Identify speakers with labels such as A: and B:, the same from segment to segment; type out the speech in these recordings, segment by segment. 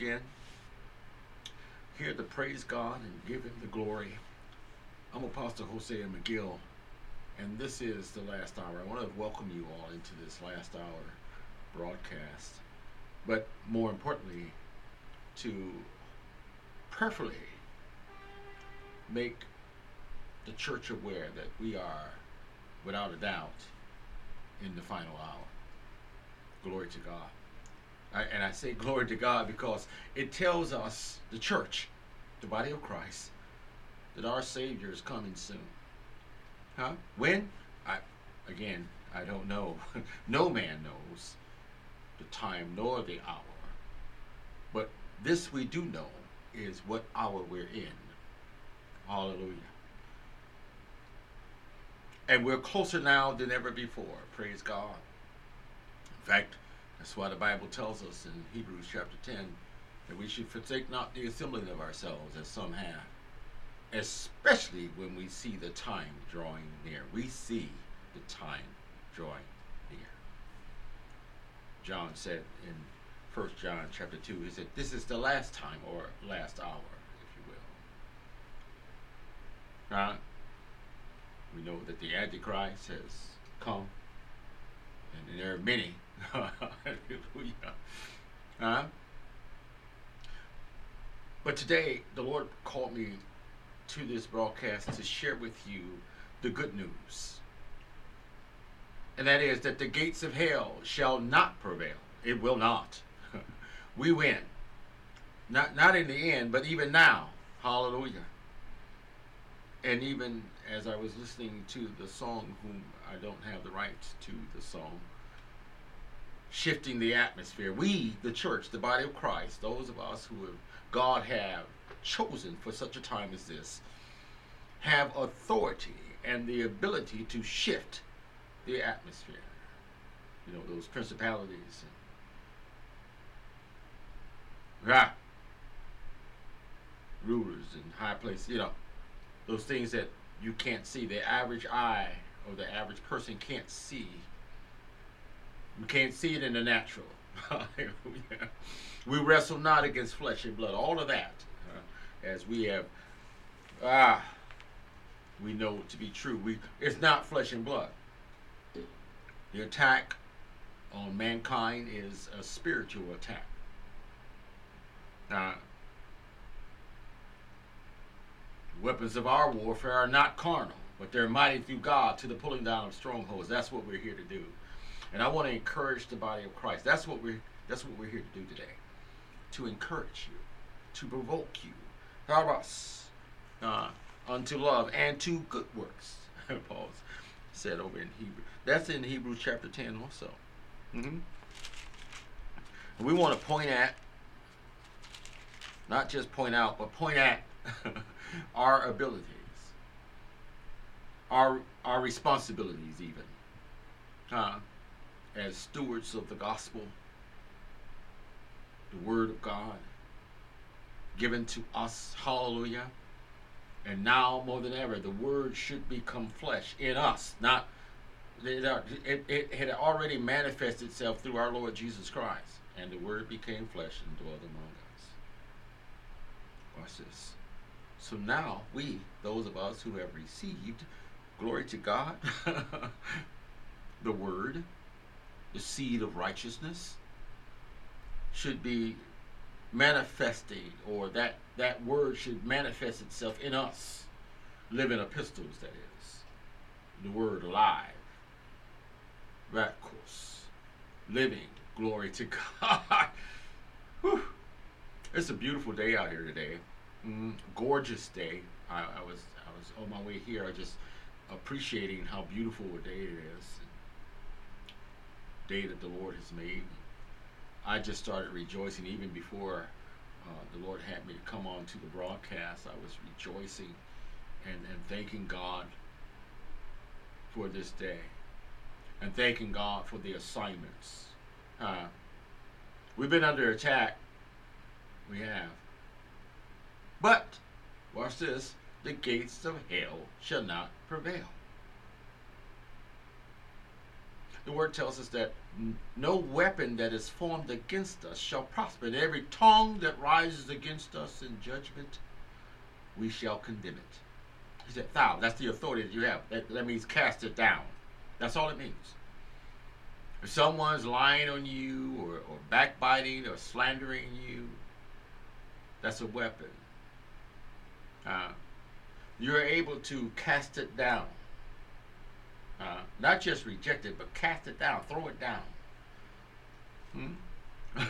A: again, here to praise God and give Him the glory. I'm Apostle Jose McGill, and this is the last hour. I want to welcome you all into this last hour broadcast, but more importantly, to prayerfully make the church aware that we are, without a doubt, in the final hour. Glory to God. And I say glory to God because it tells us, the church, the body of Christ, that our Savior is coming soon. Huh? When? I again, I don't know. no man knows the time nor the hour. But this we do know is what hour we're in. Hallelujah. And we're closer now than ever before. Praise God. In fact, that's why the Bible tells us in Hebrews chapter 10 that we should forsake not the assembling of ourselves as some have, especially when we see the time drawing near. We see the time drawing near. John said in 1 John chapter 2, he said, This is the last time or last hour, if you will. Right? We know that the Antichrist has come, and there are many. Hallelujah. Huh? But today, the Lord called me to this broadcast to share with you the good news. And that is that the gates of hell shall not prevail. It will not. we win. Not not in the end, but even now. Hallelujah. And even as I was listening to the song, whom I don't have the rights to the song, shifting the atmosphere. We, the church, the body of Christ, those of us who have, God have chosen for such a time as this, have authority and the ability to shift the atmosphere. You know, those principalities. And, rulers and high places, you know, those things that you can't see. The average eye or the average person can't see. We can't see it in the natural. We wrestle not against flesh and blood. All of that, uh, as we have, ah, we know to be true. We it's not flesh and blood. The attack on mankind is a spiritual attack. Uh, weapons of our warfare are not carnal, but they're mighty through God to the pulling down of strongholds. That's what we're here to do. And I want to encourage the body of Christ. That's what we're that's what we're here to do today. To encourage you, to provoke you. Harabas, uh, unto love and to good works. Paul said over in Hebrew. That's in Hebrews chapter 10 also. Mm-hmm. We want to point at, not just point out, but point at our abilities, our our responsibilities, even uh, as stewards of the gospel, the word of God given to us. Hallelujah. And now more than ever, the word should become flesh in us. Not it, it had already manifested itself through our Lord Jesus Christ. And the word became flesh and dwelt among us. Watch this. So now we, those of us who have received, glory to God, the word, the seed of righteousness, should be manifesting, or that, that word should manifest itself in us. Living epistles, that is. The word alive. Radicals. Living. Glory to God. Whew. It's a beautiful day out here today. Mm, gorgeous day. I, I was I was on my way here. I just appreciating how beautiful a day it is. Day that the Lord has made. I just started rejoicing even before uh, the Lord had me to come on to the broadcast. I was rejoicing and, and thanking God for this day and thanking God for the assignments. Uh, we've been under attack. We have. But, watch this the gates of hell shall not prevail. The word tells us that no weapon that is formed against us shall prosper, and every tongue that rises against us in judgment, we shall condemn it. He said, Thou, that's the authority that you have. That, that means cast it down. That's all it means. If someone's lying on you or, or backbiting or slandering you, that's a weapon. Uh, you're able to cast it down. Uh, not just reject it, but cast it down, throw it down. Hmm?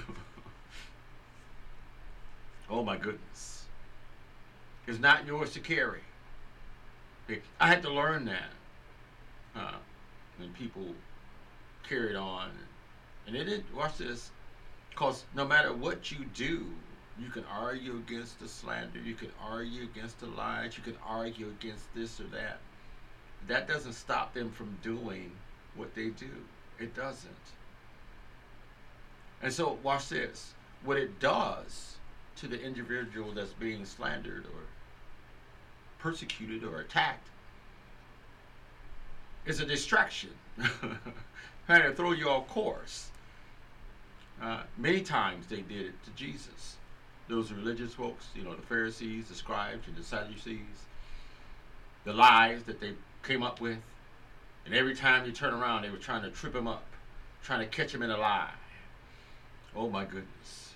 A: oh my goodness. It's not yours to carry. I had to learn that uh, when people carried on. And it did, watch this, because no matter what you do, you can argue against the slander, you can argue against the lies, you can argue against this or that that doesn't stop them from doing what they do. It doesn't. And so, watch this. What it does to the individual that's being slandered or persecuted or attacked is a distraction, trying to throw you off course. Uh, many times they did it to Jesus. Those religious folks, you know, the Pharisees, the scribes, and the Sadducees, the lies that they came up with. And every time you turn around, they were trying to trip him up, trying to catch him in a lie. Oh my goodness.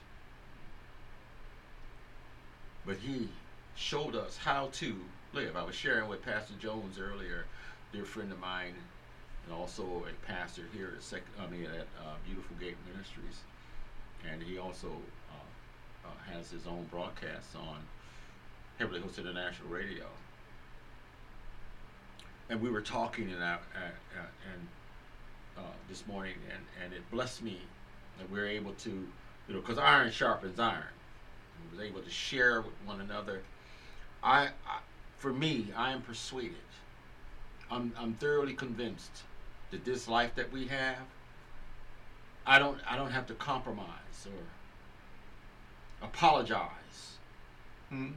A: But he showed us how to live. I was sharing with Pastor Jones earlier, dear friend of mine, and also a pastor here at Sec- I mean at uh, Beautiful Gate Ministries, and he also uh, uh, has his own broadcasts on Heavenly Host International Radio and we were talking and I, uh, and uh, this morning, and and it blessed me that we are able to, you know, because iron sharpens iron. We was able to share with one another. I, I, for me, I am persuaded. I'm I'm thoroughly convinced that this life that we have, I don't I don't have to compromise or apologize. Hmm?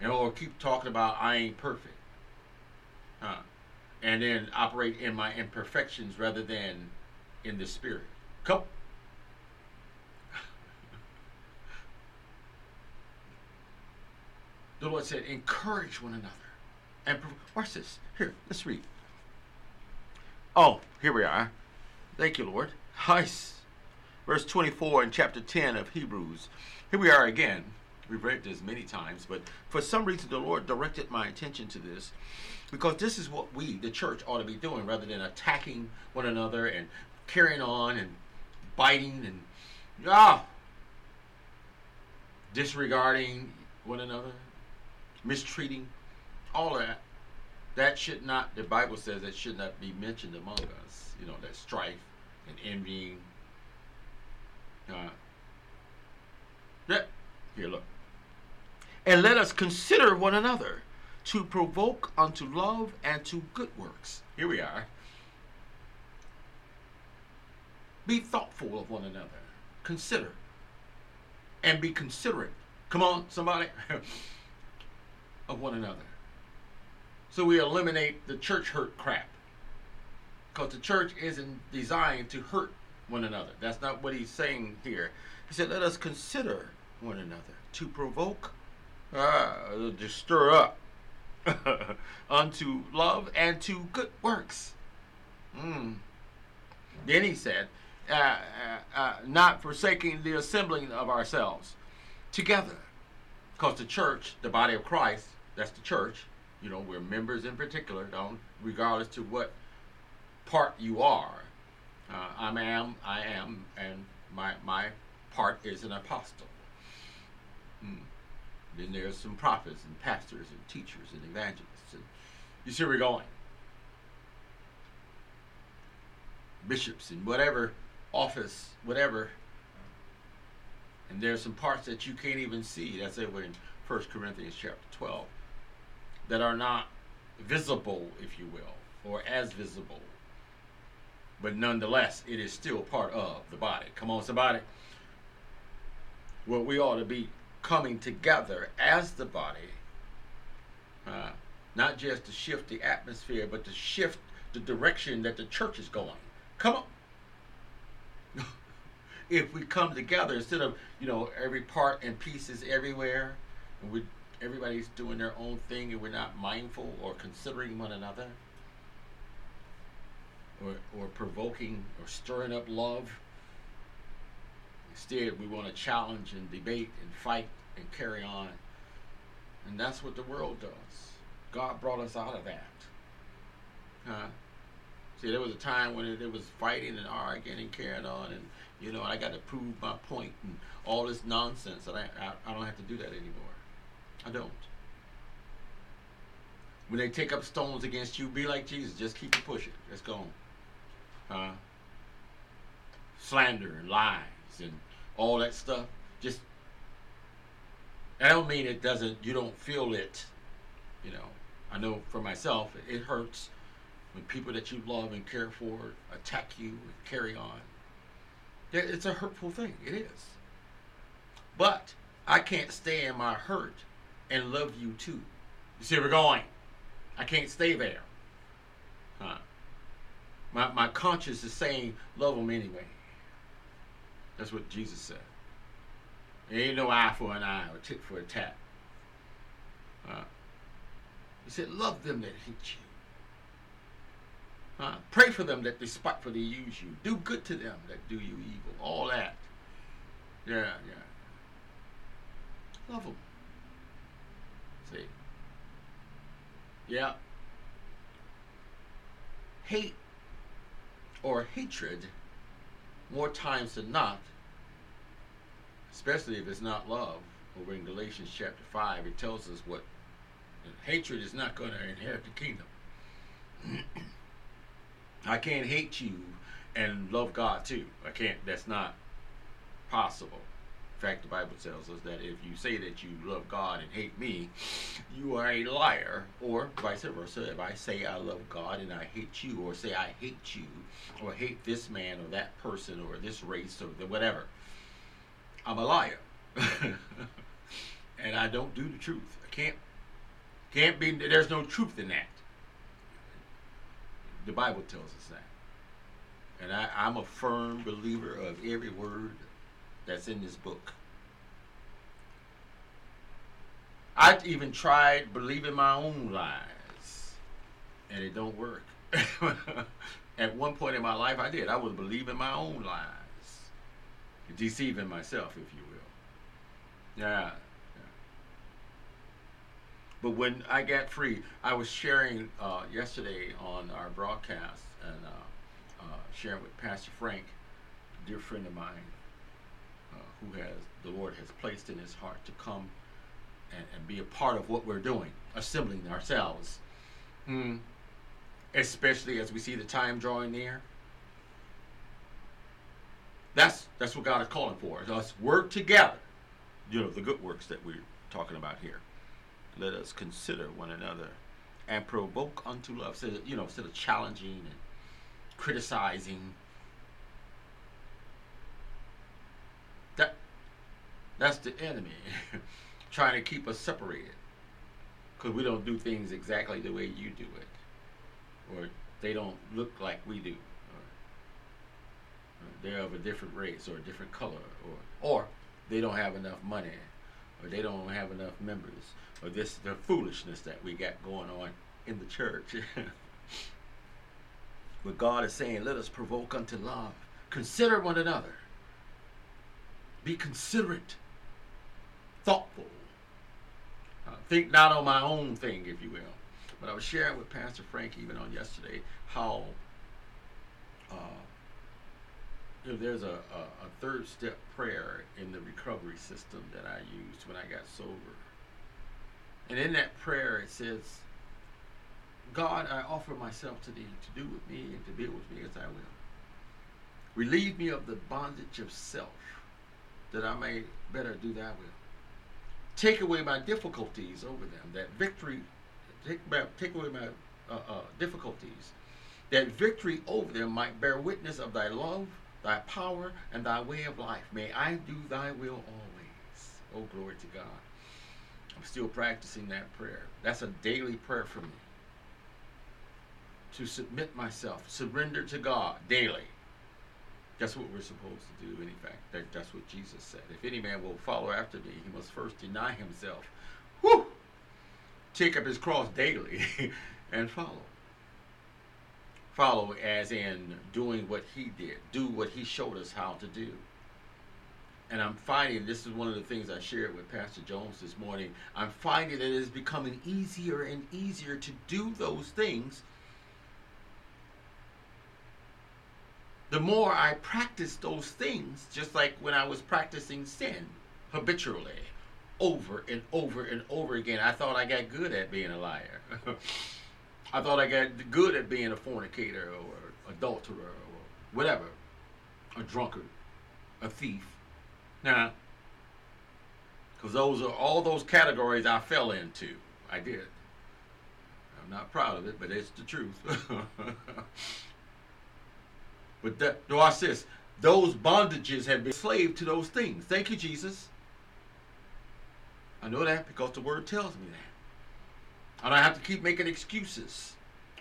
A: You know, or keep talking about I ain't perfect. Huh and then operate in my imperfections rather than in the spirit. Come. the Lord said, encourage one another. And watch this. Here, let's read. Oh, here we are. Thank you, Lord. Nice. verse 24 in chapter 10 of Hebrews. Here we are again. We've read this many times, but for some reason the Lord directed my attention to this because this is what we, the church, ought to be doing rather than attacking one another and carrying on and biting and ah, disregarding one another, mistreating, all that. That should not, the Bible says that should not be mentioned among us. You know, that strife and envying. Uh, yeah, here, look. And let us consider one another to provoke unto love and to good works. Here we are. Be thoughtful of one another. Consider. And be considerate. Come on, somebody. of one another. So we eliminate the church hurt crap. Because the church isn't designed to hurt one another. That's not what he's saying here. He said, let us consider one another to provoke, uh, to stir up unto love and to good works. Mm. Then he said, uh, uh, uh, not forsaking the assembling of ourselves together. Because the church, the body of Christ, that's the church, you know, we're members in particular, don't, regardless to what part you are. Uh, I am, I am, and my, my part is an apostle. Mm. Then there's some prophets and pastors and teachers and evangelists. And you see where we're going. Bishops and whatever office, whatever. And there's some parts that you can't even see. That's over in 1 Corinthians chapter 12. That are not visible, if you will, or as visible. But nonetheless, it is still part of the body. Come on, somebody. What we ought to be coming together as the body, uh, not just to shift the atmosphere, but to shift the direction that the church is going. Come on. if we come together instead of you know every part and pieces everywhere, and we everybody's doing their own thing, and we're not mindful or considering one another, or or provoking or stirring up love. Instead, we want to challenge and debate and fight and carry on. And that's what the world does. God brought us out of that. Huh? See, there was a time when it, it was fighting and arguing and carrying on, and you know, I got to prove my point and all this nonsense. And I, I, I don't have to do that anymore. I don't. When they take up stones against you, be like Jesus. Just keep it pushing. Let's go on. Huh? Slander and lies and all that stuff. Just I don't mean it doesn't, you don't feel it. You know, I know for myself, it hurts when people that you love and care for attack you and carry on. It's a hurtful thing. It is. But I can't stay in my hurt and love you too. You see where we're going? I can't stay there. Huh. My, my conscience is saying, love them anyway. That's what Jesus said. There ain't no eye for an eye or tit for a tat. Uh, he said, love them that hate you. Uh, pray for them that despitefully use you. Do good to them that do you evil. All that. Yeah, yeah. Love them. See? Yeah. Hate or hatred, more times than not, especially if it's not love. Over in Galatians chapter 5, it tells us what hatred is not going to inherit the kingdom. I can't hate you and love God too. I can't, that's not possible. In fact, the Bible tells us that if you say that you love God and hate me, you are a liar, or vice versa. If I say I love God and I hate you, or say I hate you, or hate this man or that person or this race or whatever, I'm a liar. and I don't do the truth. I can't can't be there's no truth in that. The Bible tells us that. And I, I'm a firm believer of every word that's in this book. I even tried believing my own lies, and it don't work. At one point in my life, I did. I was believing my own lies. Deceiving myself, if you will. Yeah. yeah. But when I got free, I was sharing uh, yesterday on our broadcast and uh, uh, sharing with Pastor Frank, a dear friend of mine, uh, who has the Lord has placed in his heart to come and, and be a part of what we're doing, assembling ourselves. Mm. Especially as we see the time drawing near. That's that's what God is calling for. Us work together. You know, the good works that we're talking about here. Let us consider one another and provoke unto love. So, you know, instead of challenging and criticizing. That that's the enemy trying to keep us separated. Because we don't do things exactly the way you do it. Or they don't look like we do they're of a different race or a different color, or or they don't have enough money, or they don't have enough members, or this the foolishness that we got going on in the church. but God is saying, let us provoke unto love. Consider one another. Be considerate, thoughtful. Uh, think not on my own thing, if you will. But I was sharing with Pastor Frank even on yesterday how uh, there's a, a, a, third step prayer in the recovery system that I used when I got sober. And in that prayer, it says, God, I offer myself to thee to do with me and to be with me as I will. Relieve me of the bondage of self, that I may better do thy will. Take away my difficulties over them, that victory, take, take away my uh, uh, difficulties, that victory over them might bear witness of thy love thy power, and thy way of life. May I do thy will always. Oh, glory to God. I'm still practicing that prayer. That's a daily prayer for me. To submit myself, surrender to God daily. That's what we're supposed to do, in fact. That, that's what Jesus said. If any man will follow after me, he must first deny himself. Whew! Take up his cross daily and follow follow as in doing what he did, do what he showed us how to do. And I'm finding this is one of the things I shared with Pastor Jones this morning. I'm finding that it is becoming easier and easier to do those things. The more I practice those things, just like when I was practicing sin habitually, over and over and over again, I thought I got good at being a liar. I thought I got good at being a fornicator or adulterer or whatever, a drunkard, a thief. Now, because those are all those categories I fell into. I did. I'm not proud of it, but it's the truth. but that, do I this? Those bondages have been slave to those things. Thank you, Jesus. I know that because the word tells me that. I have to keep making excuses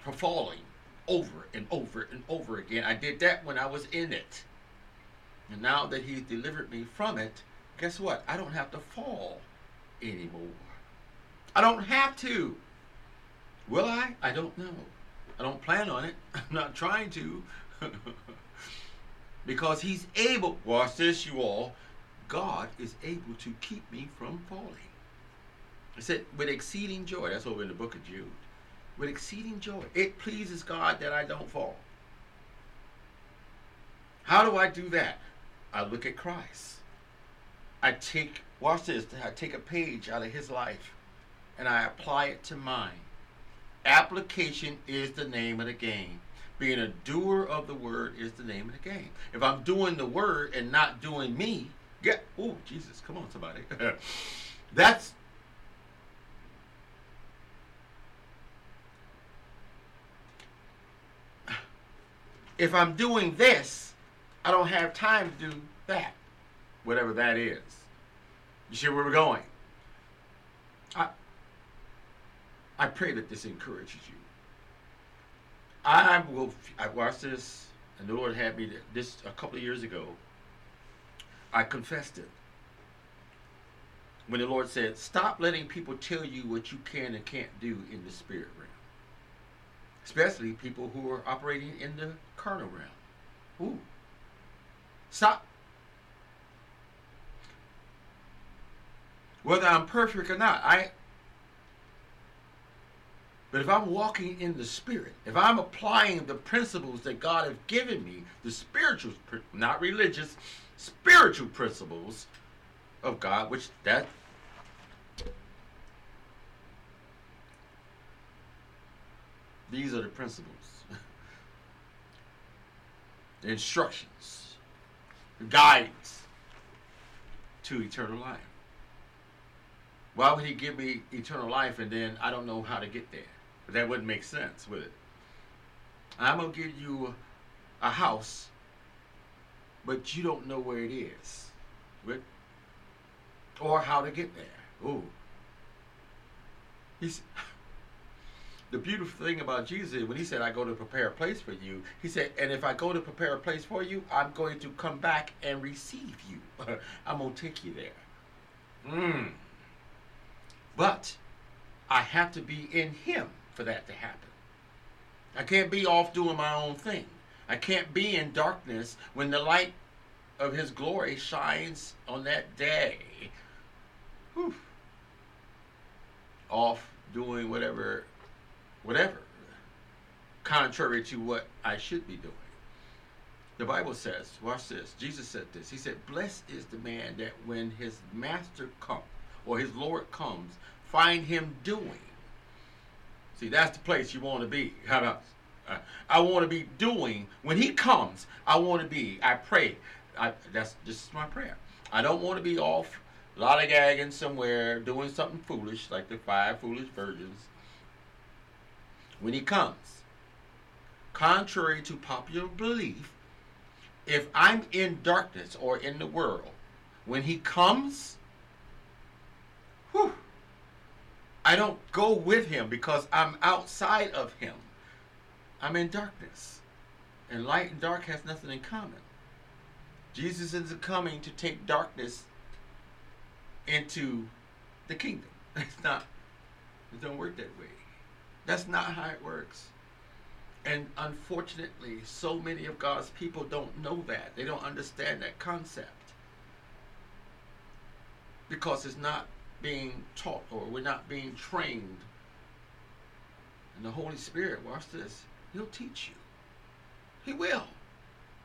A: for falling over and over and over again. I did that when I was in it. And now that He's delivered me from it, guess what? I don't have to fall anymore. I don't have to. Will I? I don't know. I don't plan on it. I'm not trying to. because He's able, watch this, you all. God is able to keep me from falling. It said, with exceeding joy. That's over in the book of Jude. With exceeding joy. It pleases God that I don't fall. How do I do that? I look at Christ. I take, watch this, I take a page out of his life and I apply it to mine. Application is the name of the game. Being a doer of the word is the name of the game. If I'm doing the word and not doing me, get, oh, Jesus, come on, somebody. That's if I'm doing this, I don't have time to do that, whatever that is. You see where we're going? I, I pray that this encourages you. I will. I watched this, and the Lord had me this a couple of years ago. I confessed it when the Lord said, "Stop letting people tell you what you can and can't do in the spirit realm." especially people who are operating in the carnal realm. Ooh. Stop. Whether I'm perfect or not, I but if I'm walking in the spirit, if I'm applying the principles that God has given me, the spiritual, not religious, spiritual principles of God, which that these are the principles, the instructions, the guidance to eternal life. Why would he give me eternal life and then I don't know how to get there? That wouldn't make sense, would it? I'm going to give you a house, but you don't know where it is. Or how to get there. Ooh. He's the beautiful thing about Jesus is when he said, I go to prepare a place for you, he said, and if I go to prepare a place for you, I'm going to come back and receive you. I'm going to take you there. Mm. But I have to be in him for that to happen. I can't be off doing my own thing. I can't be in darkness when the light of his glory shines on that day. Whew. Off doing whatever, whatever, contrary to what I should be doing. The Bible says, watch this. Jesus said this. He said, Blessed is the man that when his master comes, or his Lord comes, find him doing See, that's the place you want to be. How about? I want to be doing when He comes. I want to be. I pray. I, that's just my prayer. I don't want to be off lollygagging somewhere doing something foolish like the five foolish virgins. When He comes, contrary to popular belief, if I'm in darkness or in the world, when He comes, whew, I don't go with him because I'm outside of him. I'm in darkness. And light and dark has nothing in common. Jesus isn't coming to take darkness into the kingdom. It's not, it don't work that way. That's not how it works. And unfortunately, so many of God's people don't know that. They don't understand that concept. Because it's not being taught or we're not being trained. And the Holy Spirit, watch this, He'll teach you. He will.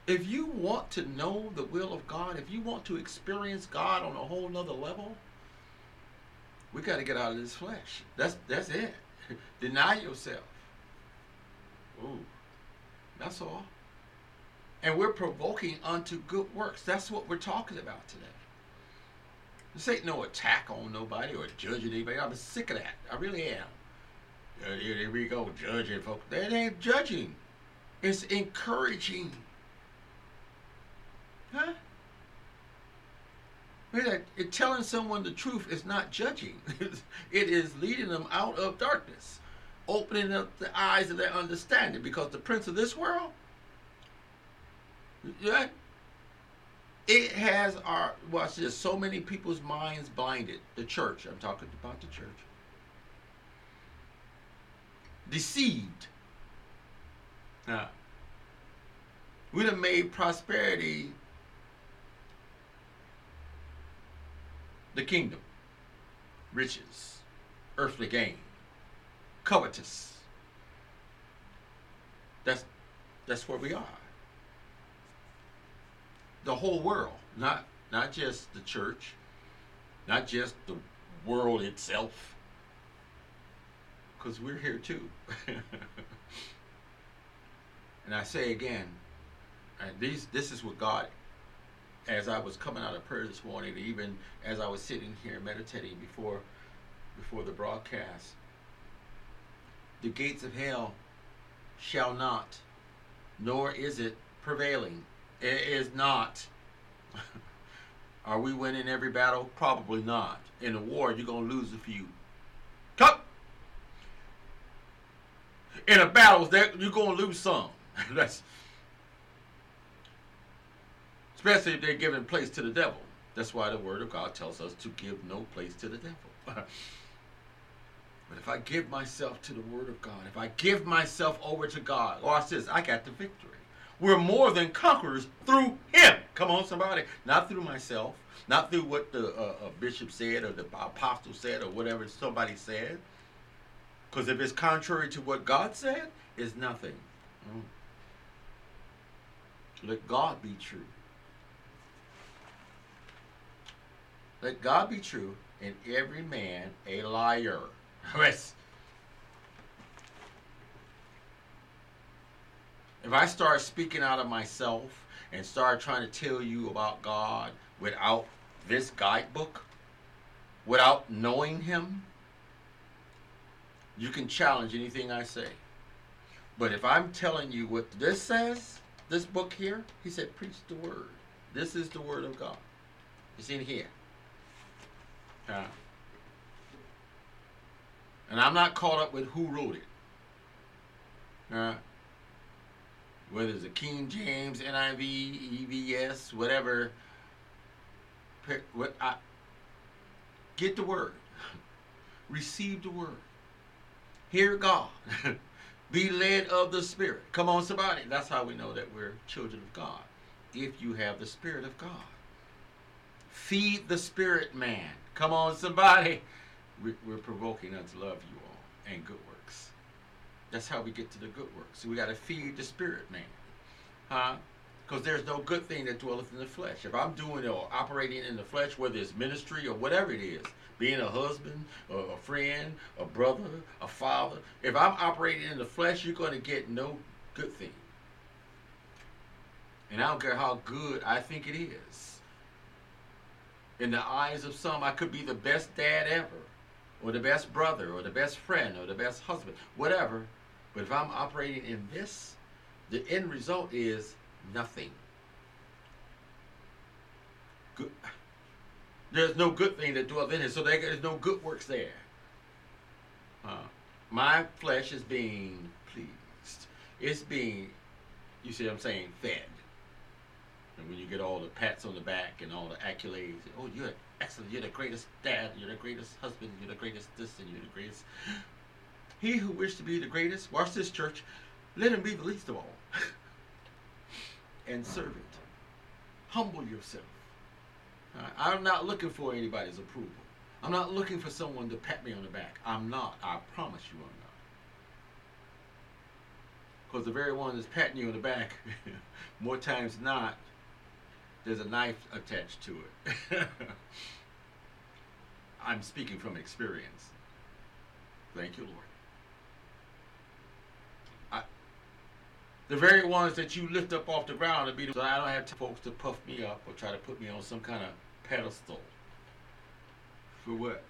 A: If you want to know the will of God, if you want to experience God on a whole nother level, we got to get out of this flesh. That's that's it. Deny yourself. Ooh, that's all. And we're provoking unto good works. That's what we're talking about today. This ain't no attack on nobody or judging anybody. I'm sick of that. I really am. Here we go, judging folks. That ain't judging. It's encouraging. Huh? It, telling someone the truth is not judging. it is leading them out of darkness, opening up the eyes of their understanding. Because the prince of this world, yeah, it has our watch this so many people's minds blinded the church i'm talking about the church deceived now We'd have made prosperity the kingdom riches earthly gain covetous. That's that's where we are. The whole world, not not just the church, not just the world itself, because we're here too. and I say again, and these this is what God, as I was coming out of prayer this morning, even as I was sitting here meditating before before the broadcast, the gates of hell shall not, nor is it prevailing it is not. Are we winning every battle? Probably not. In a war, you're to lose a few. Cut! In a battle, you're to lose some. That's especially if they're giving place to the devil. That's why the Word of God tells us to give no place to the devil. but if I give myself to the Word of God, if I give myself over to God, watch this, I got the victory. We're more than conquerors through him Come on, somebody. Not through myself, not through what the uh, uh, bishop said or the apostle said or whatever somebody said. Because if it's contrary to what God said, it's nothing. Mm. Let God be true. Let God be true and every man a liar. Yes. If I start speaking out of myself and start trying to tell you about God without this guidebook, without knowing Him, you can challenge anything I say. But if I'm telling you what this says, this book here, he said, preach the word. This is the word of God. It's in here. Uh, and I'm not caught up with who wrote it. Uh, whether it's a King James, NIV, EVS, whatever. What I get the word, receive the word, hear God, be led of the Spirit. Come on, somebody. That's how we know that we're children of God. If you have the Spirit of God, feed the Spirit man. Come on, somebody. We're provoking unto love you all and good works. That's how we get to the good works. We got to feed the spirit man. Huh? Because there's no good thing that dwelleth in the flesh. If I'm doing or operating in the flesh, whether it's ministry or whatever it is, being a husband, or a friend, a brother, a father, if I'm operating in the flesh, you're going to get no good thing. And I don't care how good I think it is. In the eyes of some, I could be the best dad ever, or the best brother, or the best friend, or the best husband, whatever. But if I'm operating in this, the end result is nothing. Good. There's no good thing that dwells in it, so there's no good works there. Uh, my flesh is being pleased. It's being, you see what I'm saying, fed. And when you get all the pats on the back and all the accolades, oh, you're excellent, you're the greatest dad, you're the greatest husband, you're the greatest this, and you're the greatest. He who wished to be the greatest, watch this church, let him be the least of all. and serve it. Humble yourself. Right? I'm not looking for anybody's approval. I'm not looking for someone to pat me on the back. I'm not. I promise you I'm not. Because the very one that's patting you on the back, more times not, there's a knife attached to it. I'm speaking from experience. Thank you, Lord. the very ones that you lift up off the ground to be the, so I don't have folks to puff me up or try to put me on some kind of pedestal. For what?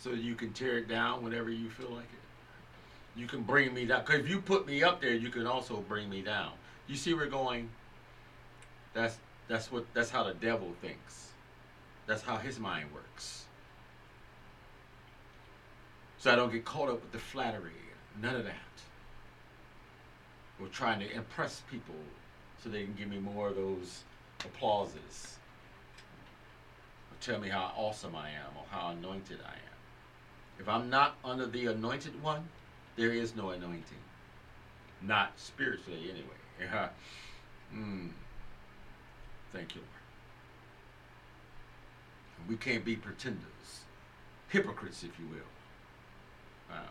A: So you can tear it down whenever you feel like it. You can bring me down. Because if you put me up there, you can also bring me down. You see we're going? That's that's what that's how the devil thinks. That's how his mind works. So I don't get caught up with the flattery. None of that or trying to impress people so they can give me more of those applauses or tell me how awesome I am or how anointed I am. If I'm not under the anointed one, there is no anointing. Not spiritually, anyway. Mm. Thank you, Lord. We can't be pretenders, hypocrites, if you will. Uh,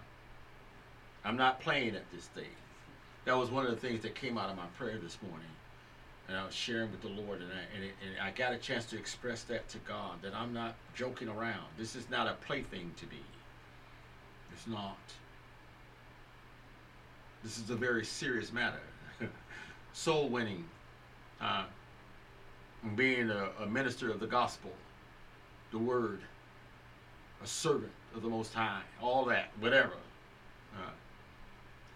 A: I'm not playing at this stage that was one of the things that came out of my prayer this morning. And I was sharing with the Lord, and I, and, it, and I got a chance to express that to God that I'm not joking around. This is not a plaything to me. It's not. This is a very serious matter. Soul winning, uh, being a, a minister of the gospel, the word, a servant of the Most High, all that, whatever. Uh,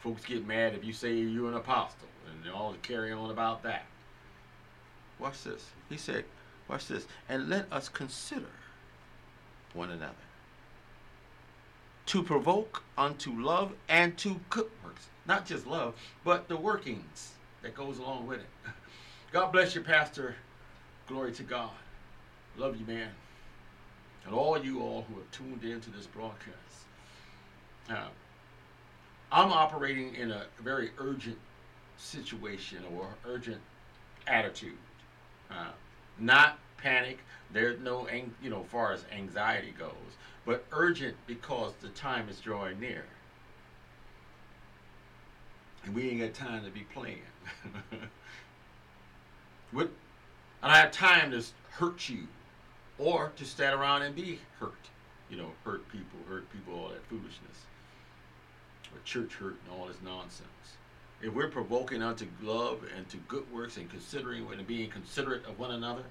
A: Folks get mad if you say you're an apostle and they all carry on about that. Watch this. He said, watch this. And let us consider one another to provoke unto love and to good works. Not just love, but the workings that goes along with it. God bless you, Pastor. Glory to God. Love you, man. And all you all who have tuned in to this broadcast. Uh, I'm operating in a very urgent situation or urgent attitude. Uh, not panic. There's no, you know, far as anxiety goes, but urgent because the time is drawing near. And we ain't got time to be playing. what? I don't have time to hurt you or to stand around and be hurt. You know, hurt people, hurt people, all that foolishness. Or church hurt and all this nonsense. If we're provoking unto love and to good works and considering and being considerate of one another,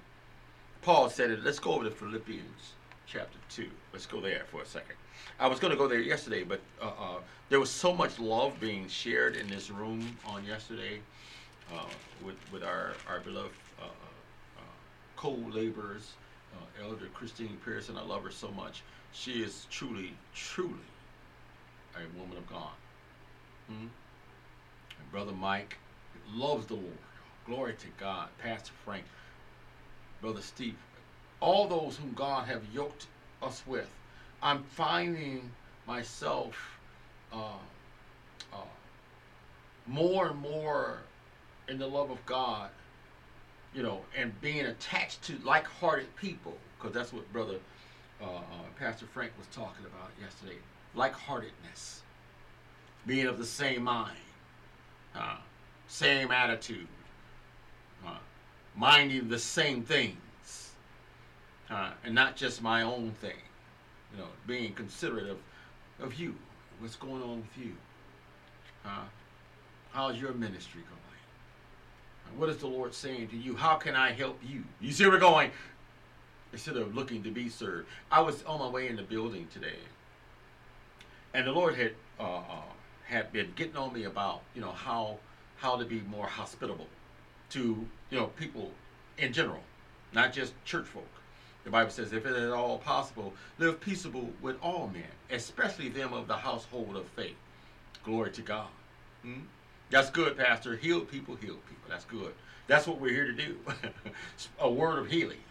A: Paul said it. Let's go over to Philippians chapter 2. Let's go there for a second. I was going to go there yesterday, but uh, uh, there was so much love being shared in this room on yesterday uh, with, with our, our beloved uh, uh, co-laborers, uh, Elder Christine Pearson. I love her so much. She is truly, truly a woman of God. Hmm? And Brother Mike loves the Lord. Glory to God. Pastor Frank, Brother Steve, all those whom God have yoked us with. I'm finding myself uh, uh, more and more in the love of God, you know, and being attached to like-hearted people, because that's what Brother uh, uh, Pastor Frank was talking about yesterday. Like-heartedness, being of the same mind, uh, same attitude, uh, minding the same things, uh, and not just my own thing. You know, being considerate of, of you. What's going on with you? Uh, how's your ministry going? What is the Lord saying to you? How can I help you? You see we're going? Instead of looking to be served. I was on my way in the building today, and the Lord had uh, uh, had been getting on me about you know how how to be more hospitable to you know people in general, not just church folk. The Bible says, if it is at all possible, live peaceable with all men, especially them of the household of faith. Glory to God. Hmm? That's good, Pastor. Heal people, heal people. That's good. That's what we're here to do. A word of healing.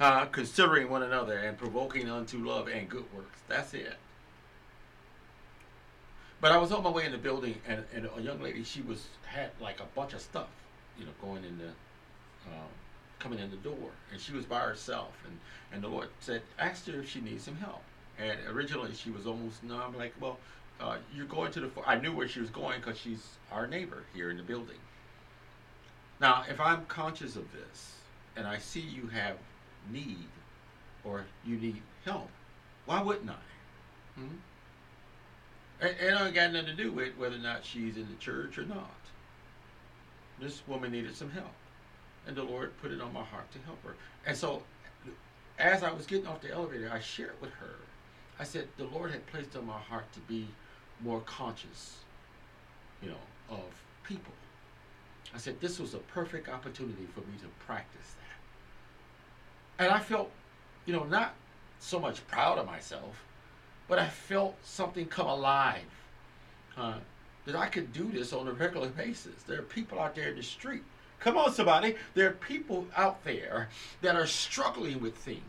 A: Uh, considering one another and provoking unto love and good works. That's it. But I was on my way in the building, and, and a young lady, she was had like a bunch of stuff, you know, going in the, um, coming in the door, and she was by herself, and and the Lord said, asked her if she needs some help. And originally she was almost no. I'm like, well, uh, you're going to the. I knew where she was going because she's our neighbor here in the building. Now, if I'm conscious of this, and I see you have need, or you need help, why wouldn't I? Hmm? And, and I got nothing to do with whether or not she's in the church or not. This woman needed some help. And the Lord put it on my heart to help her. And so, as I was getting off the elevator, I shared with her. I said, the Lord had placed on my heart to be more conscious, you know, of people. I said, this was a perfect opportunity for me to practice that. And I felt, you know, not so much proud of myself, but I felt something come alive. Uh, that I could do this on a regular basis. There are people out there in the street. Come on, somebody. There are people out there that are struggling with things.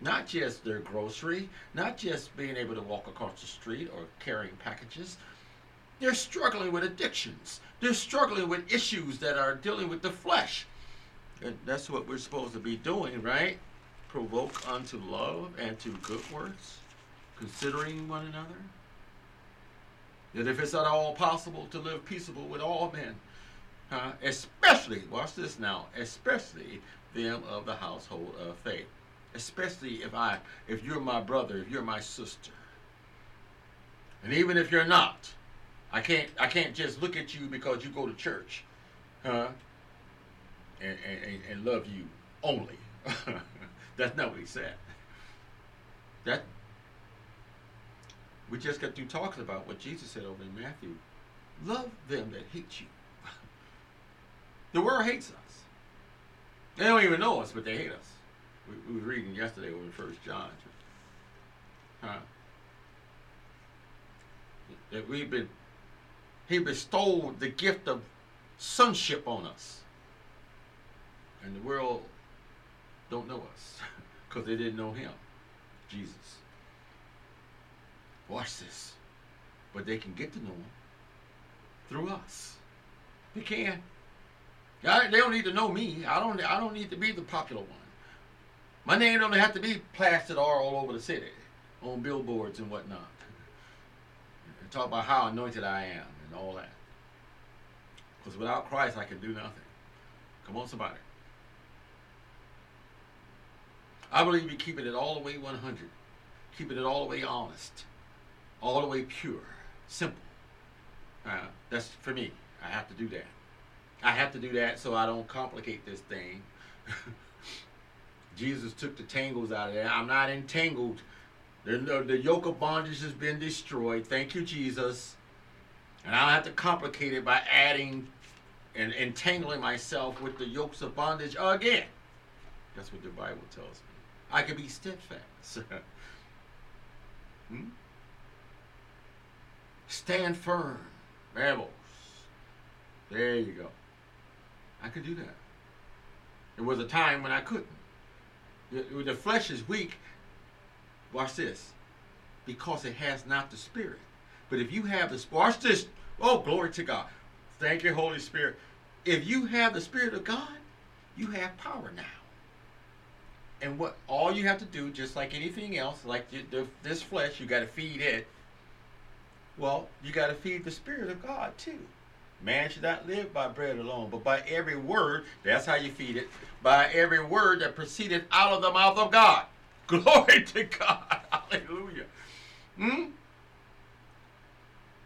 A: Not just their grocery, not just being able to walk across the street or carrying packages. They're struggling with addictions. They're struggling with issues that are dealing with the flesh. And that's what we're supposed to be doing, right? Provoke unto love and to good works, considering one another that if it's at all possible to live peaceable with all men, uh, especially, watch this now, especially them of the household of faith. Especially if I, if you're my brother, if you're my sister. And even if you're not, I can't, I can't just look at you because you go to church, huh? And, and, and love you only. That's not what he said. That we just got through talking about what Jesus said over in Matthew. Love them that hate you. the world hates us. They don't even know us, but they hate us. We, we were reading yesterday over in First John. Huh? That we've been, he bestowed the gift of sonship on us. And the world don't know us because they didn't know him, Jesus. Watch this. But they can get to know him through us. They can. They don't need to know me. I don't. I don't need to be the popular one. My name don't have to be plastered all, over the city, on billboards and whatnot. Talk about how anointed I am and all that. Because without Christ, I can do nothing. Come on, somebody. I believe you keeping it all the way 100, keeping it all the way honest, all the way pure, simple. Uh, that's for me. I have to do that. I have to do that so I don't complicate this thing. Jesus took the tangles out of there. I'm not entangled. The, the, yoke of bondage has been destroyed. Thank you, Jesus. And I don't have to complicate it by adding and entangling myself with the yokes of bondage again. That's what the Bible tells me. I can be steadfast. hmm? Stand firm. Rebels. There you go. I could do that. There was a time when I couldn't. The, the flesh is weak. Watch this. Because it has not the spirit. But if you have the Spirit, watch this. Oh, glory to God. Thank you, Holy Spirit. If you have the Spirit of God, you have power now. And what all you have to do, just like anything else, like you, the, this flesh, you got to feed it. Well, you got to feed the Spirit of God too. Man should not live by bread alone, but by every word, that's how you feed it, by every word that proceeded out of the mouth of God. Glory to God. Hallelujah. Hmm?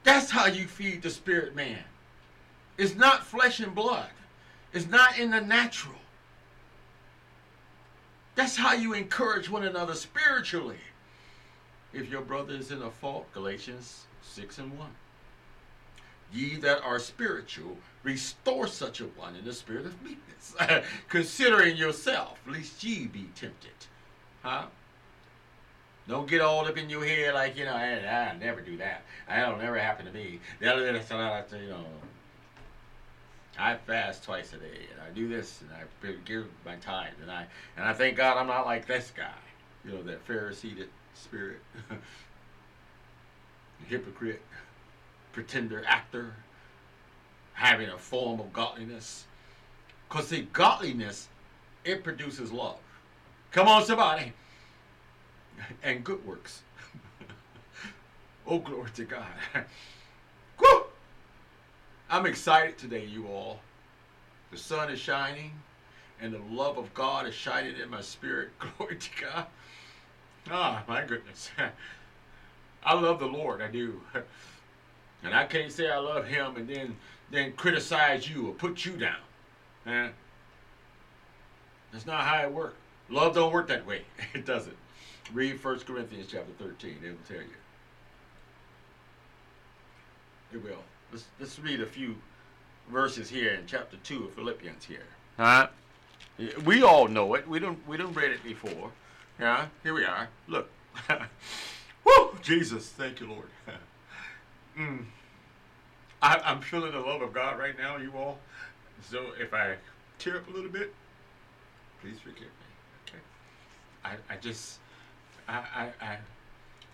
A: That's how you feed the spirit man. It's not flesh and blood. It's not in the natural. That's how you encourage one another spiritually. If your brother is in a fault, Galatians 6 and 1. Ye that are spiritual, restore such a one in the spirit of meekness, considering yourself, lest ye be tempted. Huh? Don't get all up in your head like, you know, I, I never do that. That'll never happen to me. You know, I fast twice a day, and I do this, and I give my tithe, and I and I thank God I'm not like this guy, you know, that Pharisee spirit, hypocrite pretender actor, having a form of godliness. Because see, godliness, it produces love. Come on, somebody. And good works. oh, glory to God. Woo! I'm excited today, you all. The sun is shining, and the love of God is shining in my spirit. Glory to God. Ah, my goodness. I love the Lord, I do. And I can't say I love him and then then criticize you or put you down. Man. That's not how it works. Love don't work that way. It doesn't. Read 1 Corinthians chapter 13. It will tell you. It will. Let's, let's read a few verses here in chapter 2 of Philippians here. Huh? We all know it. We don't we don't read it before. Yeah, here we are. Look. Woo! Jesus, thank you, Lord. Mm. I, I'm feeling the love of God right now, you all. So if I tear up a little bit, please forgive me. Okay. I, I just I, I, I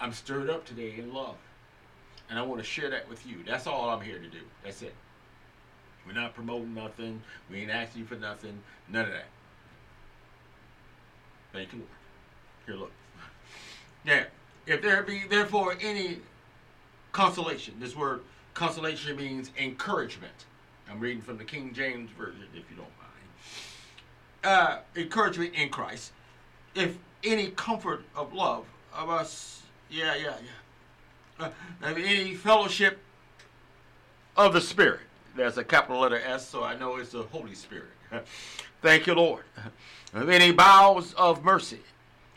A: I'm stirred up today in love. And I want to share that with you. That's all I'm here to do. That's it. We're not promoting nothing. We ain't asking you for nothing. None of that. Thank you, Lord. Here, look. Now, if there be therefore any consolation. This word consolation means encouragement. I'm reading from the King James Version, if you don't mind. Uh, encouragement in Christ. If any comfort of love of us, yeah, yeah, yeah. Uh, any fellowship of the Spirit. There's a capital letter S, so I know it's the Holy Spirit. Thank you, Lord. Of any bowels of mercy,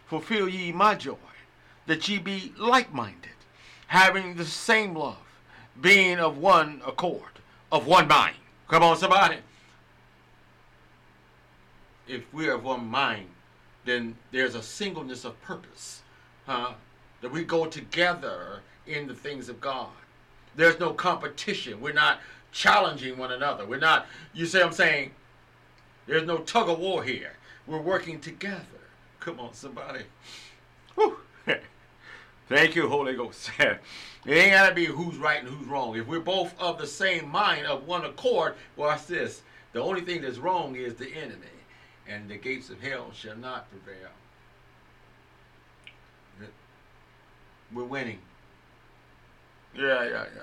A: fulfill ye my joy, that ye be like minded having the same love, being of one accord, of one mind. Come on, somebody. If we're of one mind, then there's a singleness of purpose. Huh? That we go together in the things of God. There's no competition. We're not challenging one another. We're not, you see what I'm saying? There's no tug of war here. We're working together. Come on, somebody. Thank you, Holy Ghost. it ain't got to be who's right and who's wrong. If we're both of the same mind, of one accord, watch this, The only thing that's wrong is the enemy, and the gates of hell shall not prevail. We're winning. Yeah, yeah, yeah.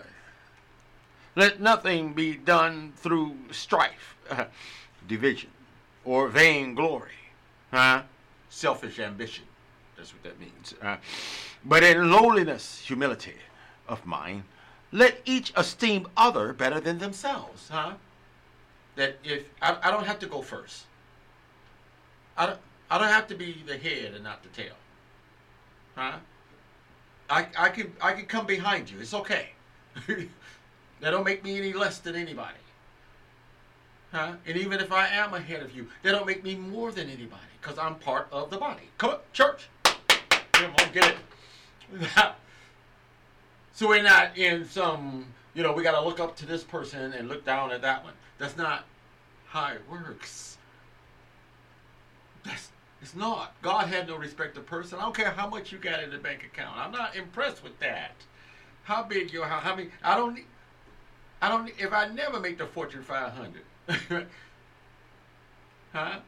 A: Let nothing be done through strife, division, or vain glory, huh? selfish ambition. That's what that means. Uh, but in lowliness, humility of mind, let each esteem other better than themselves. Huh? That if I, I don't have to go first. I don't, I don't have to be the head and not the tail. Huh? I, I can I can come behind you. It's okay. that don't make me any less than anybody. Huh? And even if I am ahead of you, that don't make me more than anybody because I'm part of the body. Come on, church. Come on, get it. so we're not in some, you know, we got to look up to this person and look down at that one. That's not how it works. That's it's not. God had no respect of person. I don't care how much you got in the bank account. I'm not impressed with that. How big your house? How many? I don't. I don't. If I never make the Fortune 500, huh?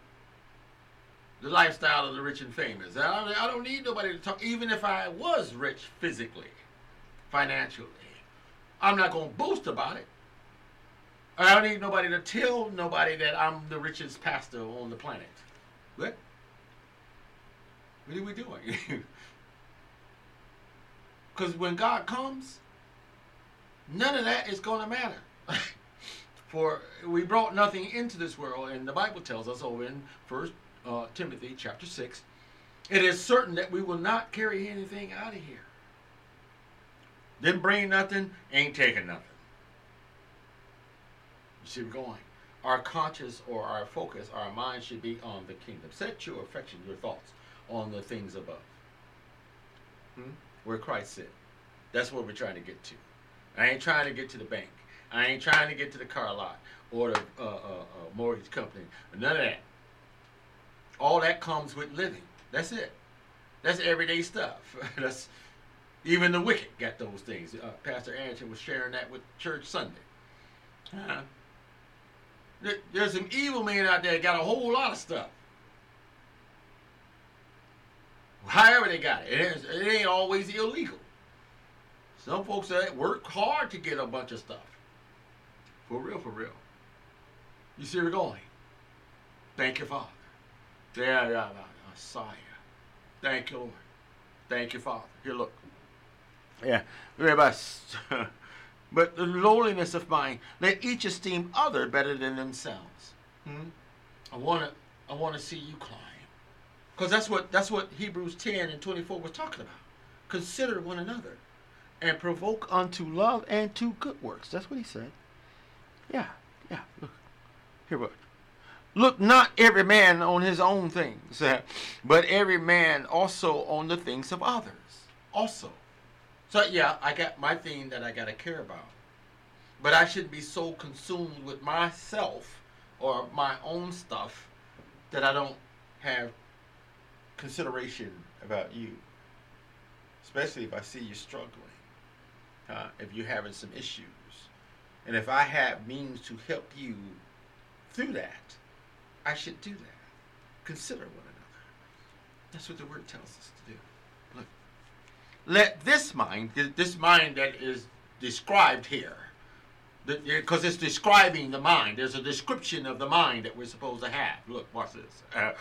A: The lifestyle of the rich and famous. I don't, I don't need nobody to talk. Even if I was rich physically, financially, I'm not going to boast about it. I don't need nobody to tell nobody that I'm the richest pastor on the planet. What? What are we doing? Because when God comes, none of that is going to matter. For we brought nothing into this world, and the Bible tells us over in First uh, Timothy chapter six, it is certain that we will not carry anything out of here. Didn't bring nothing, ain't taking nothing. You see, we're going. Our conscience or our focus, our mind should be on the kingdom. Set your affection, your thoughts on the things above. Hmm? Where Christ said. That's what we're trying to get to. I ain't trying to get to the bank. I ain't trying to get to the car lot or the uh, uh, uh, mortgage company. None of that. All that comes with living. That's it. That's everyday stuff. That's even the wicked got those things. Uh, Pastor Anderson was sharing that with Church Sunday. Uh, there's some evil men out there got a whole lot of stuff. However they got it. It, it ain't always illegal. Some folks that work hard to get a bunch of stuff. For real, for real. You see where we're going? Thank you, Father. Yeah, yeah, yeah. Messiah. Thank you, Lord. Thank you, Father. Here, look. Yeah, very much. but the lowliness of mind, let each esteem other better than themselves. Hmm? I want to, I want to see you climb. Because that's what that's what Hebrews 10 and 24 was talking about. Consider one another and provoke unto love and to good works. That's what he said. Yeah, yeah. Look. Here what? Look not every man on his own things, but every man also on the things of others. Also. So yeah, I got my thing that I gotta care about. But I shouldn't be so consumed with myself or my own stuff that I don't have consideration about you, especially if I see you struggling, uh, if you're having some issues, and if I have means to help you through that, I should do that. Consider one another. That's what the word tells us to do. Look, let this mind, this mind that is described here, because it's describing the mind. There's a description of the mind that we're supposed to have. Look, watch this. Uh,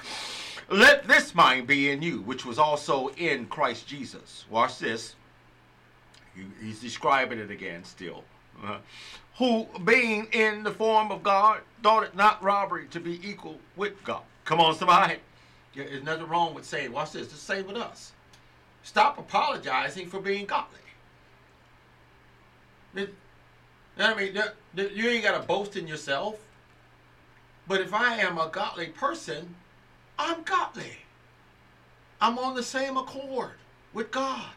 A: let this mind be in you, which was also in Christ Jesus. Watch this. He, he's describing it again still. Who, being in the form of God, thought it not robbery to be equal with God. Come on, somebody. There's nothing wrong with saying, watch this, the same with us. Stop apologizing for being godly. I mean, you ain't got to boast in yourself. But if I am a godly person, I'm godly. I'm on the same accord with God.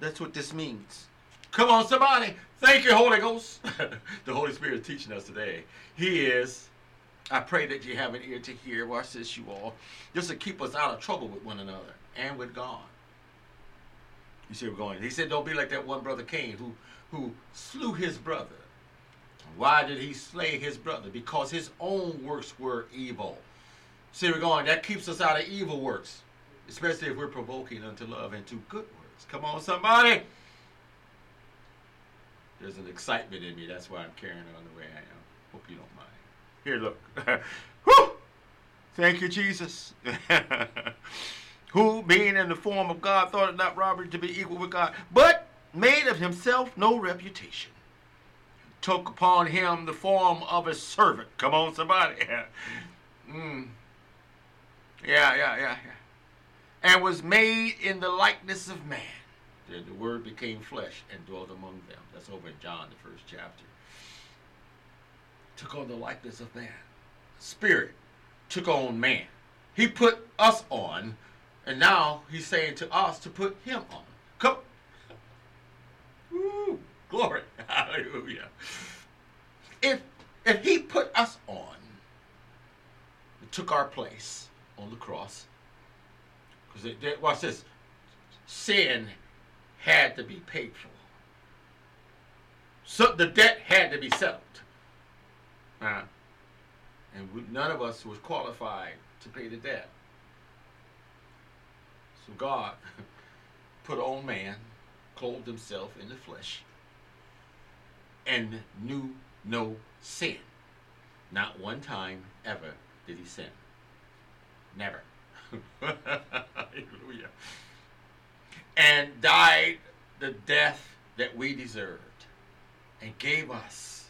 A: That's what this means. Come on, somebody. Thank you, Holy Ghost. the Holy Spirit is teaching us today. He is. I pray that you have an ear to hear. Watch this, you all. Just to keep us out of trouble with one another and with God. You see, we're going. He said, "Don't be like that one brother Cain who who slew his brother." Why did he slay his brother? Because his own works were evil. See, we're going, that keeps us out of evil works, especially if we're provoking unto love and to good works. Come on, somebody. There's an excitement in me. That's why I'm carrying on the way I am. Hope you don't mind. Here, look. Whew! Thank you, Jesus. Who, being in the form of God, thought it not robbery to be equal with God, but made of himself no reputation. Took upon him the form of a servant. Come on, somebody. mm. Yeah, yeah, yeah, yeah. And was made in the likeness of man. The, the word became flesh and dwelt among them. That's over in John, the first chapter. Took on the likeness of man. Spirit took on man. He put us on, and now he's saying to us to put him on. Come. Woo, glory. Hallelujah. If if he put us on, took our place on the cross, because watch this, sin had to be paid for. So the debt had to be settled. Uh, and we, none of us was qualified to pay the debt. So God put on man, clothed himself in the flesh, and knew no sin. Not one time ever did he sin. Never. Hallelujah. And died the death that we deserved and gave us.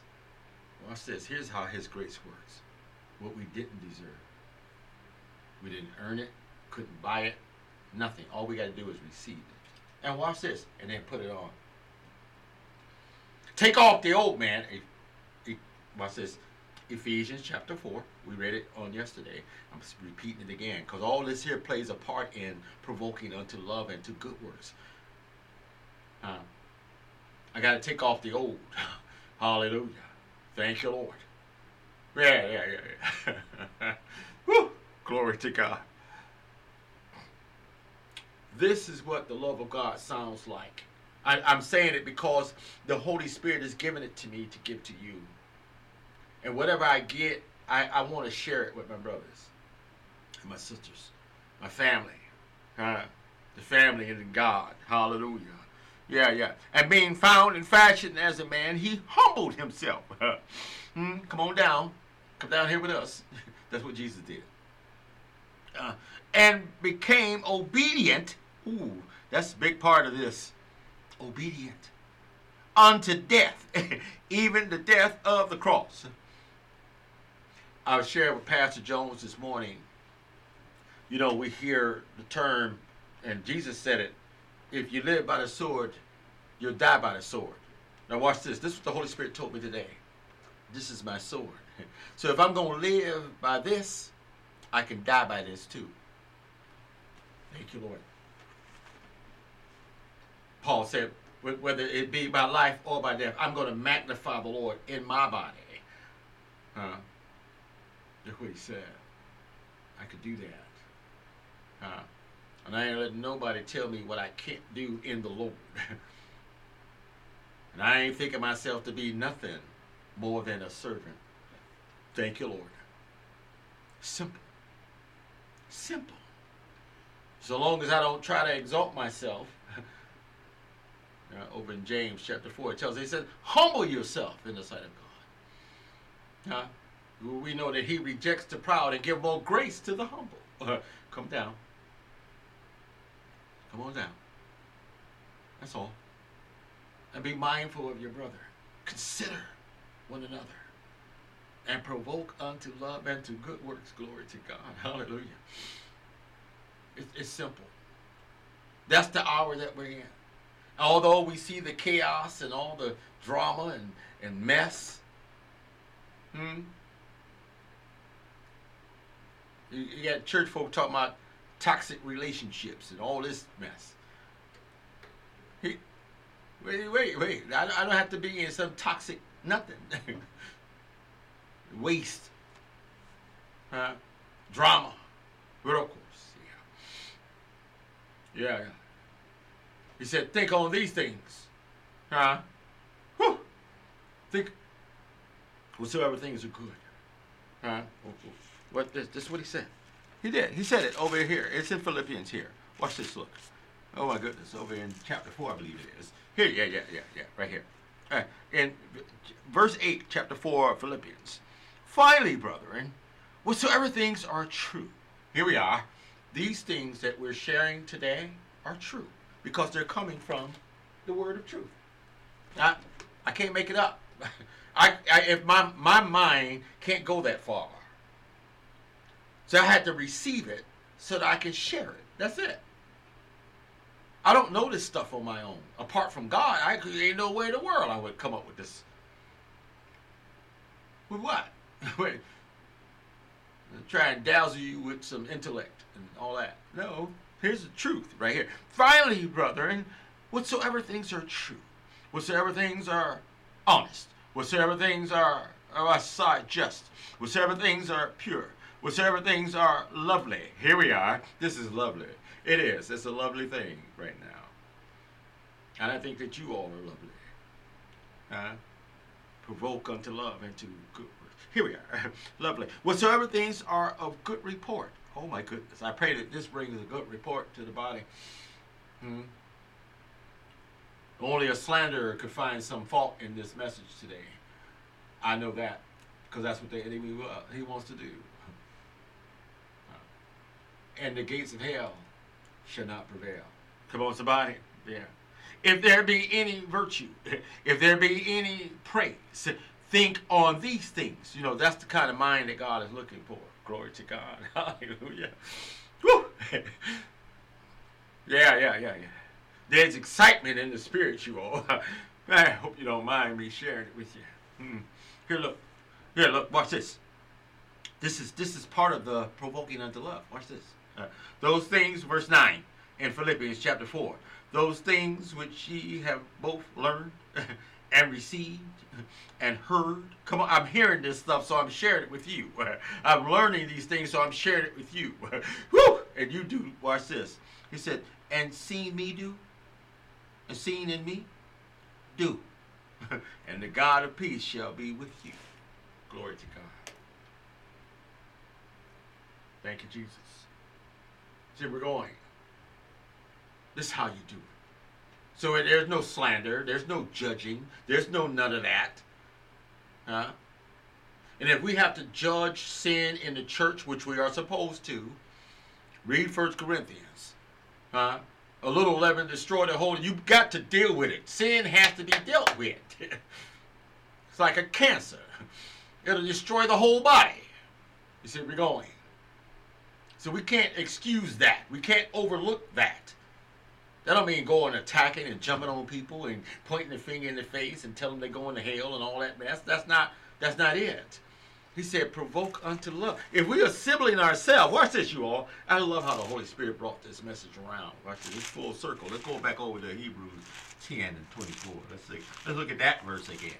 A: Watch this. Here's how his grace works. What we didn't deserve. We didn't earn it, couldn't buy it, nothing. All we got to do is receive it. And watch this, and then put it on. Take off the old man. Watch this. Ephesians chapter 4. We read it on yesterday. I'm repeating it again because all this here plays a part in provoking unto love and to good works. Uh, I got to take off the old. Hallelujah. Thank you, Lord. Yeah, yeah, yeah, yeah. Woo! Glory to God. This is what the love of God sounds like. I, I'm saying it because the Holy Spirit has given it to me to give to you. And whatever I get, I, I want to share it with my brothers and my sisters, my family, uh, the family in God. Hallelujah. Yeah, yeah. And being found and fashioned as a man, he humbled himself. hmm, come on down. Come down here with us. That's what Jesus did. Uh, and became obedient. Ooh, that's a big part of this. Obedient unto death, even the death of the cross. I was sharing with Pastor Jones this morning. You know, we hear the term, and Jesus said it if you live by the sword, you'll die by the sword. Now, watch this. This is what the Holy Spirit told me today. This is my sword. So, if I'm going to live by this, I can die by this too. Thank you, Lord. Paul said, whether it be by life or by death, I'm going to magnify the Lord in my body. Huh? That's what he said. I could do that. Huh? And I ain't letting nobody tell me what I can't do in the Lord. and I ain't thinking myself to be nothing more than a servant. Thank you, Lord. Simple. Simple. So long as I don't try to exalt myself, uh, over in James chapter 4, it tells, he says, humble yourself in the sight of God. Huh? We know that he rejects the proud and give more grace to the humble. come down. Come on down. That's all. And be mindful of your brother. Consider one another. And provoke unto love and to good works. Glory to God. Hallelujah. it's simple. That's the hour that we're in. Although we see the chaos and all the drama and, and mess, hmm, you, got church folk talking about toxic relationships and all this mess. He, wait, wait, wait. I, I don't have to be in some toxic nothing. Waste. Huh? Drama. Yeah. Yeah, yeah. He said, think on these things. Huh? Whew. Think whatsoever things are good. Huh? What this, this is what he said. He did. He said it over here. It's in Philippians here. Watch this. Look. Oh my goodness. Over in chapter four, I believe it is. Here. Yeah. Yeah. Yeah. Yeah. Right here. Uh, in verse eight, chapter four of Philippians. Finally, brethren, whatsoever things are true. Here we are. These things that we're sharing today are true because they're coming from the word of truth. I, I can't make it up. I, I, if my, my mind can't go that far. So I had to receive it so that I can share it. That's it. I don't know this stuff on my own. Apart from God, I there ain't no way in the world I would come up with this. With what? Wait. Try and dazzle you with some intellect and all that. No. Here's the truth right here. Finally, brethren, whatsoever things are true, whatsoever things are honest, whatsoever things are, oh, are side just, whatsoever things are pure, whatsoever things are lovely. Here we are. This is lovely. It is. It's a lovely thing right now. And I think that you all are lovely. Huh? Provoke unto love and to good. Here we are. lovely. Whatsoever things are of good report. Oh my goodness. I pray that this brings a good report to the body. Hmm. Only a slanderer could find some fault in this message today. I know that because that's what the enemy he wants to do. And the gates of hell shall not prevail. Come on, somebody. Yeah. If there be any virtue, if there be any praise, think on these things. You know, that's the kind of mind that God is looking for. Glory to God. Hallelujah. Woo! yeah, yeah, yeah, yeah. There's excitement in the spirit, you all. I hope you don't mind me sharing it with you. Hmm. Here, look. Here, look. Watch this. This is this is part of the provoking unto love. Watch this. Uh, those things, verse nine in Philippians chapter four. Those things which ye have both learned and received and heard. Come on, I'm hearing this stuff, so I'm sharing it with you. I'm learning these things, so I'm sharing it with you. Woo! And you do. Watch this. He said, and seen me do, and seen in me, do. and the God of peace shall be with you. Glory to God. Thank you, Jesus. See, we're going. This is how you do it. So there's no slander, there's no judging, there's no none of that. Huh? And if we have to judge sin in the church, which we are supposed to, read First Corinthians. Huh? A little leaven destroy the whole. You've got to deal with it. Sin has to be dealt with. it's like a cancer. It'll destroy the whole body. You see, we're going. So we can't excuse that. We can't overlook that. That don't mean going attacking and jumping on people and pointing the finger in the face and telling them they're going to hell and all that mess. That's not that's not it. He said, provoke unto love. If we are assembling ourselves, watch this, you all. I love how the Holy Spirit brought this message around. Watch this, it's full circle. Let's go back over to Hebrews 10 and 24. Let's see. Let's look at that verse again.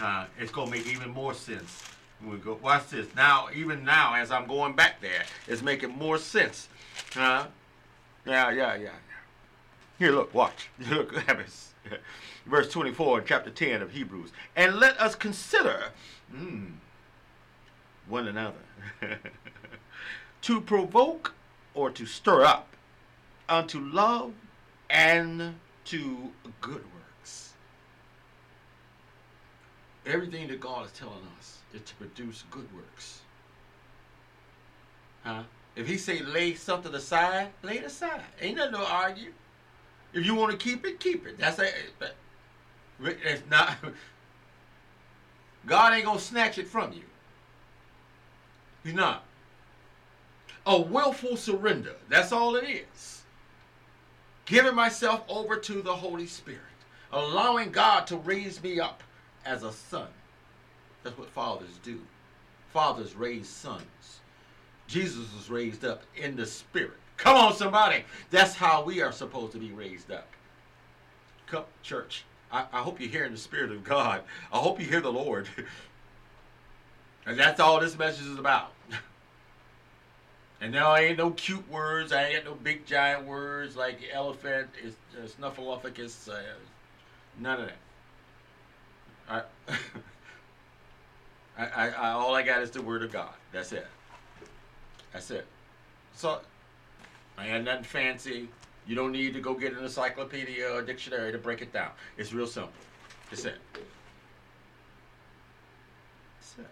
A: Uh, it's going to make even more sense we go. Watch this. Now, even now, as I'm going back there, it's making more sense. Uh, yeah, yeah, yeah. Here, look, watch. Look, verse 24 in chapter 10 of Hebrews. And let us consider mm, one another to provoke or to stir up unto love and to good works. Everything that God is telling us is to produce good works. Huh? If he say lay something aside, lay it aside. Ain't nothing to argue. If you want to keep it, keep it. That's a, it's not. God ain't gonna snatch it from you. He's not. A willful surrender. That's all it is. Giving myself over to the Holy Spirit. Allowing God to raise me up as a son. That's what fathers do. Fathers raise sons. Jesus was raised up in the spirit. Come on, somebody. That's how we are supposed to be raised up. Come, church. I, I hope you're hearing the Spirit of God. I hope you hear the Lord. and that's all this message is about. and now I ain't no cute words. I ain't got no big giant words like elephant, is uh, snuffleupagus, uh, none of that. I, I, I, all I got is the word of God. That's it. That's it. So I ain't nothing fancy. You don't need to go get an encyclopedia or dictionary to break it down. It's real simple. That's it. That's it.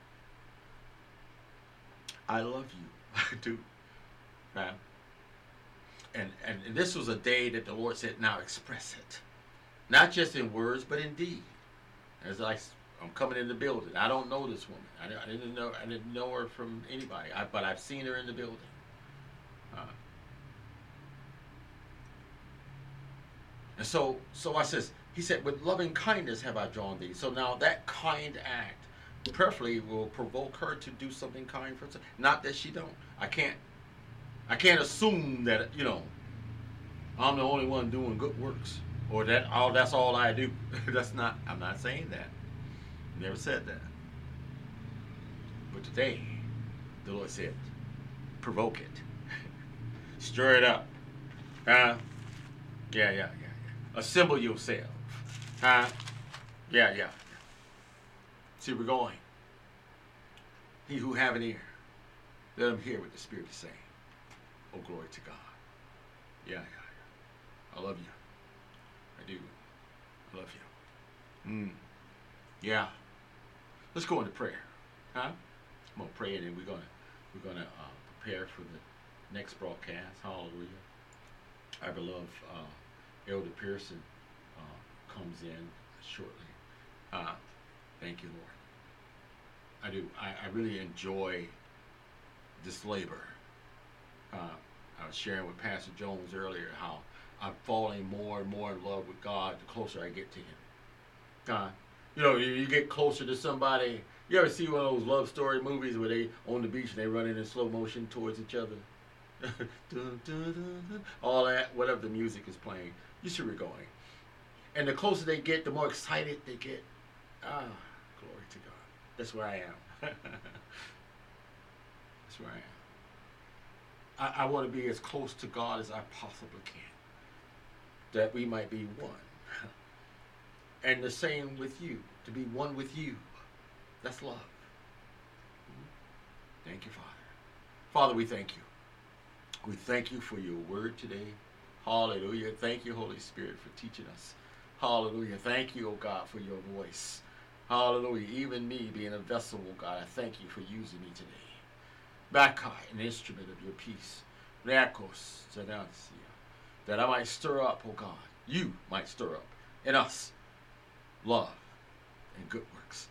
A: I love you. I do. Man. And and this was a day that the Lord said, now express it. Not just in words, but in deed. As I, I'm coming in the building. I don't know this woman. I, I didn't know I didn't know her from anybody. I, but I've seen her in the building. Uh, and so so I says, he said, with loving kindness have I drawn thee. So now that kind act preferably will provoke her to do something kind for. Not that she don't. I can't I can't assume that you know I'm the only one doing good works or that all that's all I do. that's not. I'm not saying that. Never said that. But today, the Lord said, provoke it, stir it up, huh? Yeah, yeah, yeah, yeah. Assemble yourself, huh? Yeah, yeah. See, we're going. He who have an ear, let him hear what the Spirit is saying. Oh, glory to God. Yeah, yeah, yeah. I love you. I do. I love you. Mm. Yeah. Let's go into prayer. Huh? I'm gonna pray and then we're gonna we're gonna uh, prepare for the next broadcast. Hallelujah. Our beloved uh, Elder Pearson uh, comes in shortly. Uh, thank you, Lord. I do. I, I really enjoy this labor. Uh, I was sharing with Pastor Jones earlier how I'm falling more and more in love with God the closer I get to Him. God, you know, you, you get closer to somebody. You ever see one of those love story movies where they on the beach and they running in slow motion towards each other? dun, dun, dun, All that, whatever the music is playing, you where we're going. And the closer they get, the more excited they get. Ah, glory to God. That's where I am. That's where I am. I, I want to be as close to God as I possibly can that we might be one. And the same with you, to be one with you. That's love. Thank you, Father. Father, we thank you. We thank you for your word today. Hallelujah. Thank you, Holy Spirit, for teaching us. Hallelujah. Thank you, oh God, for your voice. Hallelujah. Even me being a vessel, oh God, I thank you for using me today. Bakai, an instrument of your peace. Rakos, that I might stir up, oh God, you might stir up in us love and good works,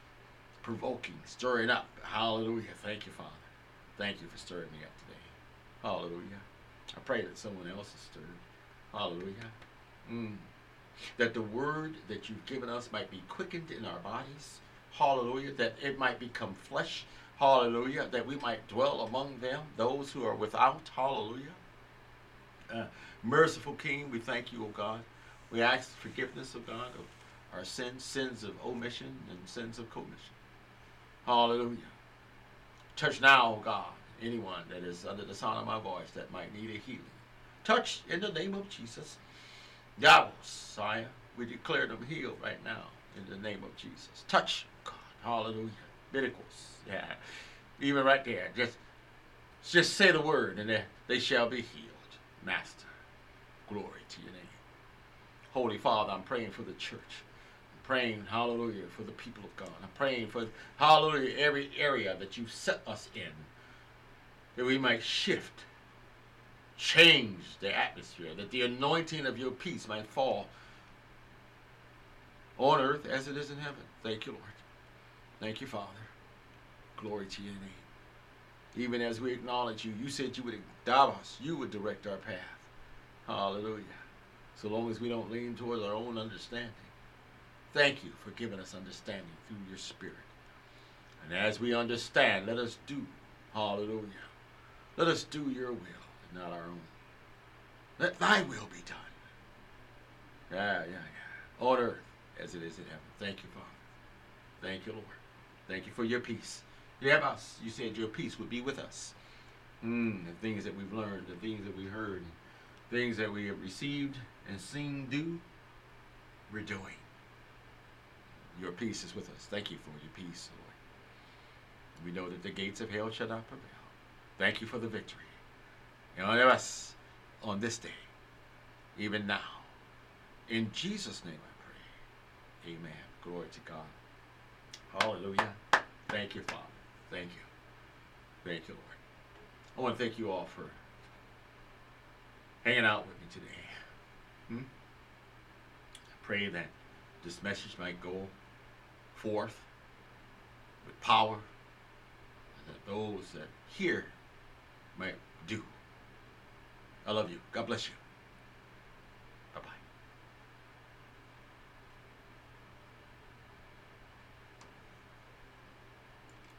A: provoking, stirring up. Hallelujah. Thank you, Father. Thank you for stirring me up today. Hallelujah. I pray that someone else is stirred. Hallelujah. Mm. That the word that you've given us might be quickened in our bodies. Hallelujah. That it might become flesh. Hallelujah. That we might dwell among them, those who are without. Hallelujah. Uh, merciful King, we thank you, O God. We ask forgiveness, O God, of our sins, sins of omission and sins of commission. Hallelujah. Touch now, God, anyone that is under the sound of my voice that might need a healing. Touch in the name of Jesus. Yahweh, Sire, we declare them healed right now in the name of Jesus. Touch, God. Hallelujah. Miracles. Yeah. Even right there. Just just say the word and they, they shall be healed. Master, glory to your name. Holy Father, I'm praying for the church. Praying, hallelujah, for the people of God. I'm praying for, hallelujah, every area that you've set us in, that we might shift, change the atmosphere, that the anointing of your peace might fall on earth as it is in heaven. Thank you, Lord. Thank you, Father. Glory to your name. Even as we acknowledge you, you said you would guide us, you would direct our path. Hallelujah. So long as we don't lean towards our own understanding. Thank you for giving us understanding through your Spirit. And as we understand, let us do, hallelujah. Let us do your will and not our own. Let thy will be done. Yeah, yeah, yeah. On earth as it is in heaven. Thank you, Father. Thank you, Lord. Thank you for your peace. You have us. you said your peace would be with us. Mm, the things that we've learned, the things that we heard, things that we have received and seen do, we're doing. Your peace is with us. Thank you for your peace, Lord. We know that the gates of hell shall not prevail. Thank you for the victory. And on us on this day, even now. In Jesus' name I pray. Amen. Glory to God. Hallelujah. Thank you, Father. Thank you. Thank you, Lord. I want to thank you all for hanging out with me today. Hmm? I pray that this message might go forth with power, that those that hear might do. I love you. God bless you.